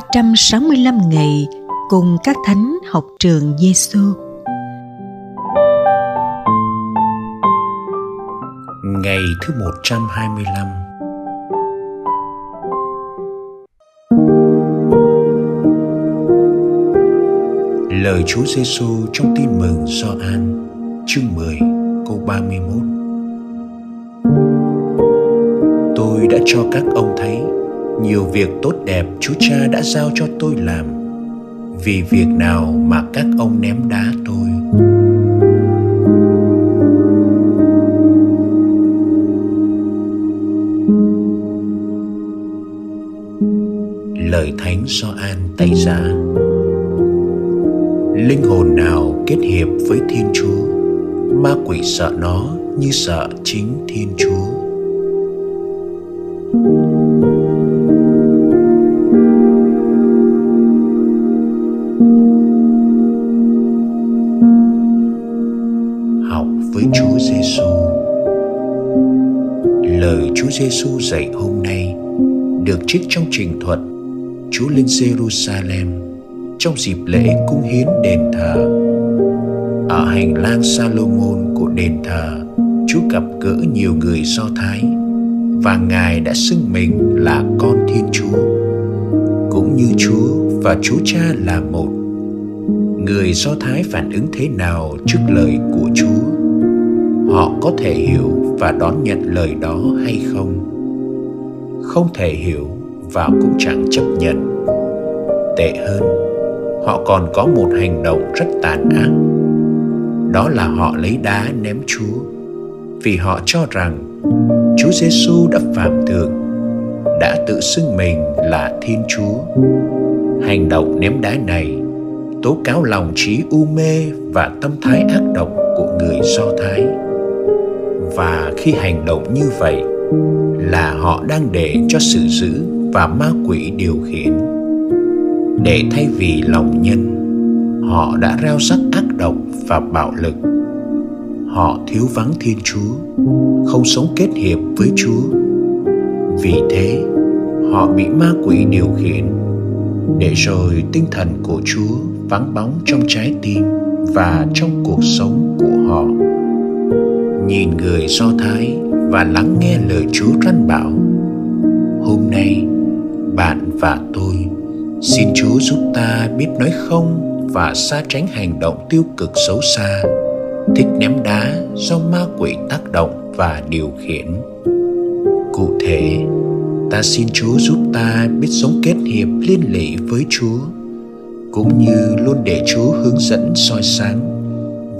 365 ngày cùng các thánh học trường Giêsu. Ngày thứ 125 Lời Chúa Giêsu trong Tin mừng Gioan, chương 10 câu 31 Tôi đã cho các ông thấy nhiều việc tốt đẹp Chúa Cha đã giao cho tôi làm. Vì việc nào mà các ông ném đá tôi? Lời thánh Gioan tay giá linh hồn nào kết hiệp với thiên chúa? Ma quỷ sợ nó như sợ chính thiên chúa. Giêsu dạy hôm nay được trích trong trình thuật Chúa lên Jerusalem trong dịp lễ cung hiến đền thờ. Ở hành lang Salomon của đền thờ, Chúa gặp gỡ nhiều người Do Thái và Ngài đã xưng mình là con Thiên Chúa. Cũng như Chúa và Chúa Cha là một. Người Do Thái phản ứng thế nào trước lời của Chúa? Họ có thể hiểu và đón nhận lời đó hay không? Không thể hiểu và cũng chẳng chấp nhận. Tệ hơn, họ còn có một hành động rất tàn ác đó là họ lấy đá ném chúa vì họ cho rằng chúa giêsu đã phạm thượng đã tự xưng mình là thiên chúa hành động ném đá này tố cáo lòng trí u mê và tâm thái ác độc của người do thái và khi hành động như vậy là họ đang để cho sự dữ và ma quỷ điều khiển. Để thay vì lòng nhân, họ đã reo rắc ác độc và bạo lực. Họ thiếu vắng thiên chúa, không sống kết hiệp với chúa. Vì thế, họ bị ma quỷ điều khiển để rồi tinh thần của chúa vắng bóng trong trái tim và trong cuộc sống của nhìn người do thái và lắng nghe lời chúa răn bảo. Hôm nay, bạn và tôi xin chúa giúp ta biết nói không và xa tránh hành động tiêu cực xấu xa, thích ném đá do ma quỷ tác động và điều khiển. Cụ thể, ta xin chúa giúp ta biết sống kết hiệp liên lỉ với chúa, cũng như luôn để chúa hướng dẫn soi sáng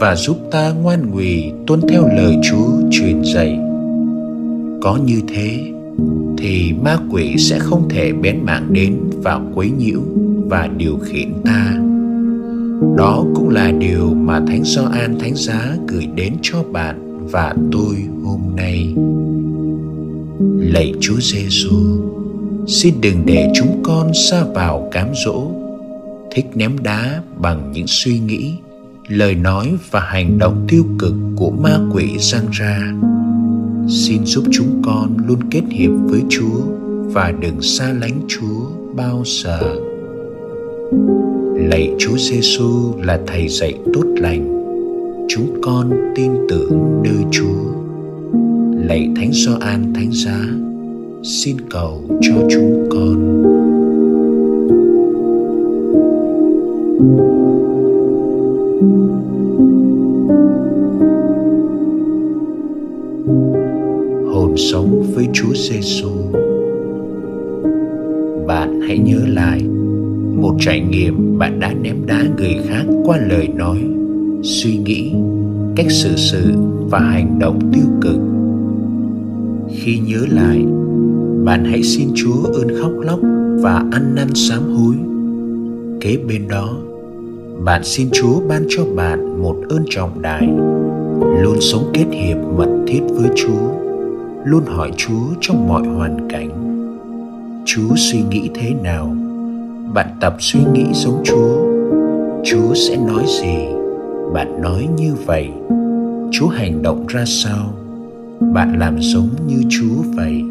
và giúp ta ngoan ngùi tuân theo lời chúa truyền dạy. Có như thế, thì ma quỷ sẽ không thể bén mảng đến và quấy nhiễu và điều khiển ta. Đó cũng là điều mà thánh Gioan thánh giá gửi đến cho bạn và tôi hôm nay. Lạy chúa giêsu xin đừng để chúng con xa vào cám dỗ, thích ném đá bằng những suy nghĩ lời nói và hành động tiêu cực của ma quỷ răng ra. Xin giúp chúng con luôn kết hiệp với chúa và đừng xa lánh chúa bao giờ. Lạy Chúa Giêsu là thầy dạy tốt lành. Chúng con tin tưởng nơi Chúa. Lạy Thánh Gioan Thánh Giá, xin cầu cho chúng con hồn sống với Chúa Giêsu bạn hãy nhớ lại một trải nghiệm bạn đã ném đá người khác qua lời nói, suy nghĩ, cách xử sự và hành động tiêu cực. Khi nhớ lại, bạn hãy xin chúa ơn khóc lóc và ăn năn sám hối. Kế bên đó bạn xin chúa ban cho bạn một ơn trọng đại. Luôn sống kết hiệp mật thiết với chúa. Luôn hỏi chúa trong mọi hoàn cảnh. Chúa suy nghĩ thế nào? Bạn tập suy nghĩ giống chúa. Chúa sẽ nói gì? Bạn nói như vậy. Chúa hành động ra sao? Bạn làm giống như chúa vậy.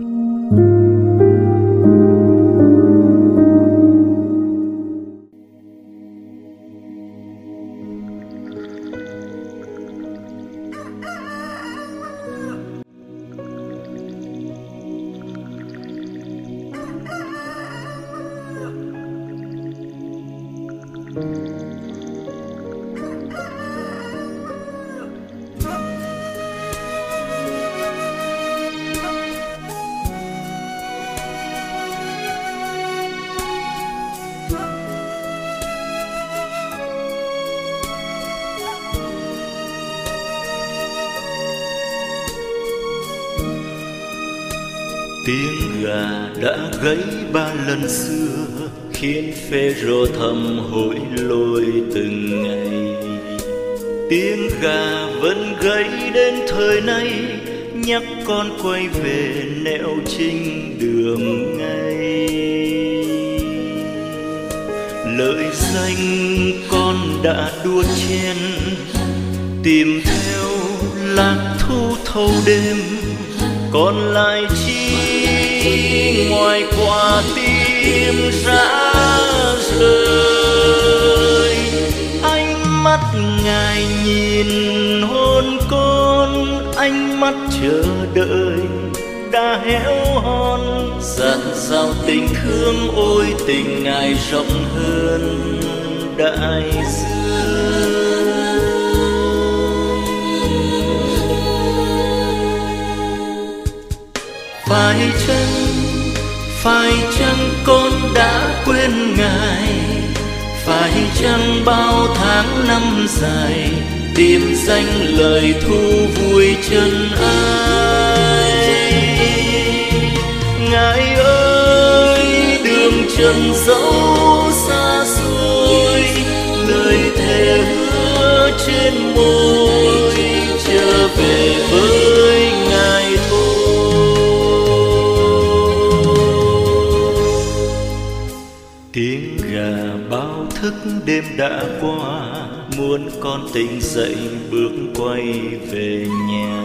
Tiếng gà đã gáy ba lần xưa, khiến phê rô thầm hối lôi từng ngày. Tiếng gà vẫn gáy đến thời nay, nhắc con quay về nẻo trinh đường ngay. Lợi danh con đã đua chen, tìm theo lạc thu thâu đêm, còn lại chi ngoài quả tim rã rơi. Ánh mắt ngài nhìn hôn con, ánh mắt chờ đợi đã héo hon. Dặn sao tình thương ôi tình ngài rộng hơn đại dương. Phải chăng phải chăng con đã quên ngài? Phải chăng bao tháng năm dài tìm danh lời thu vui chân ai? Ngài ơi, đường trần dẫu xa xôi, lời thề hứa trên môi đêm đã qua, muốn con tỉnh dậy bước quay về nhà.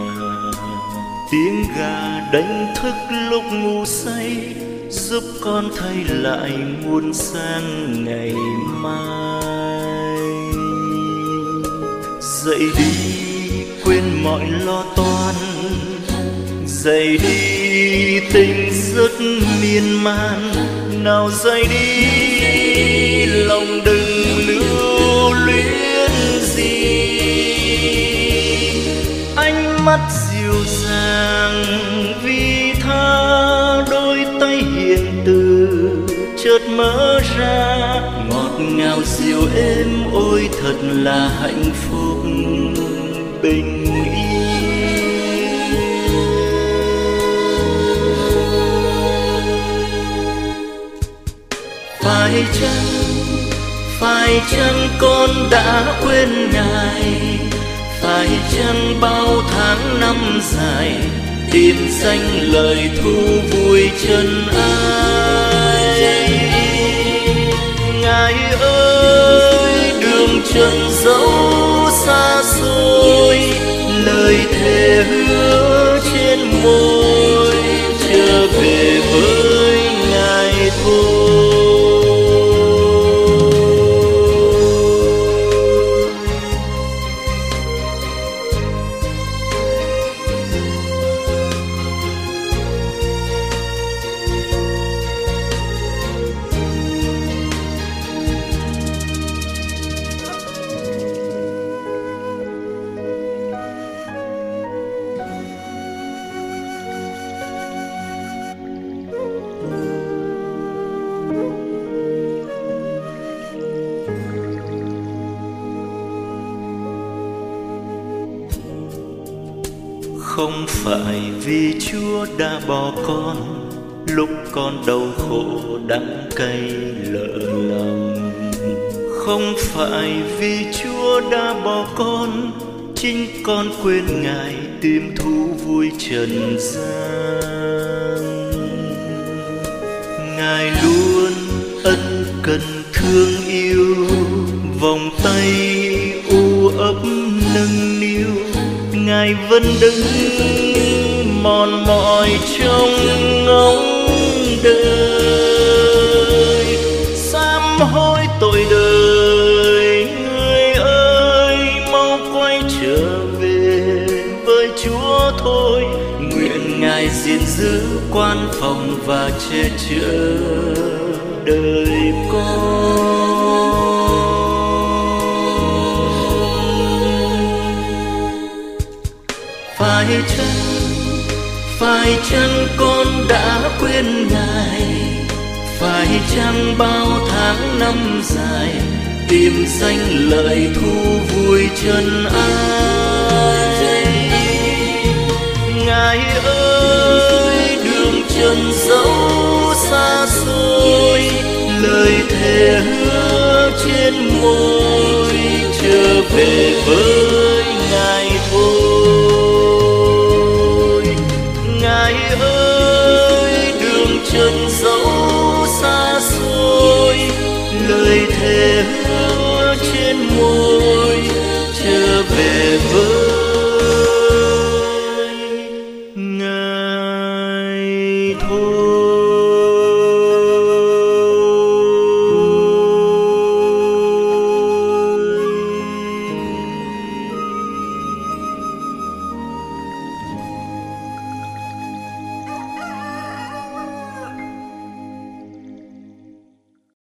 Tiếng gà đánh thức lúc ngủ say, giúp con thay lại muôn sang ngày mai. Dậy đi, quên mọi lo toan. Dậy đi, tình rất miên man. Nào dậy đi, lòng đừng luyến gì ánh mắt dịu dàng vì tha, đôi tay hiền từ chợt mở ra. Ngọt ngào dịu êm ôi, thật là hạnh phúc, bình phải chăng phải chăng con đã quên ngài? Phải chăng bao tháng năm dài tìm danh lời thu vui chân ai? Ngài ơi, đường trần dẫu xa xôi không phải vì chúa đã bỏ con, lúc con đau khổ đắng cay lỡ lòng. Không phải vì chúa đã bỏ con, chính con quên ngài tìm thú vui trần gian. Ngài luôn ân cần thương vẫn đứng, mòn mỏi trong ngóng đời sám hối tội đời, người ơi, mau quay trở về với chúa thôi. Nguyện ngài gìn giữ quan phòng và che chở đời con. Phải chăng phải chăng con đã quên ngài? Phải chăng bao tháng năm dài tìm danh lợi thu vui chân ai? Ngài ơi, đường trần dấu xa xôi, lời thề hứa trên môi, trở về với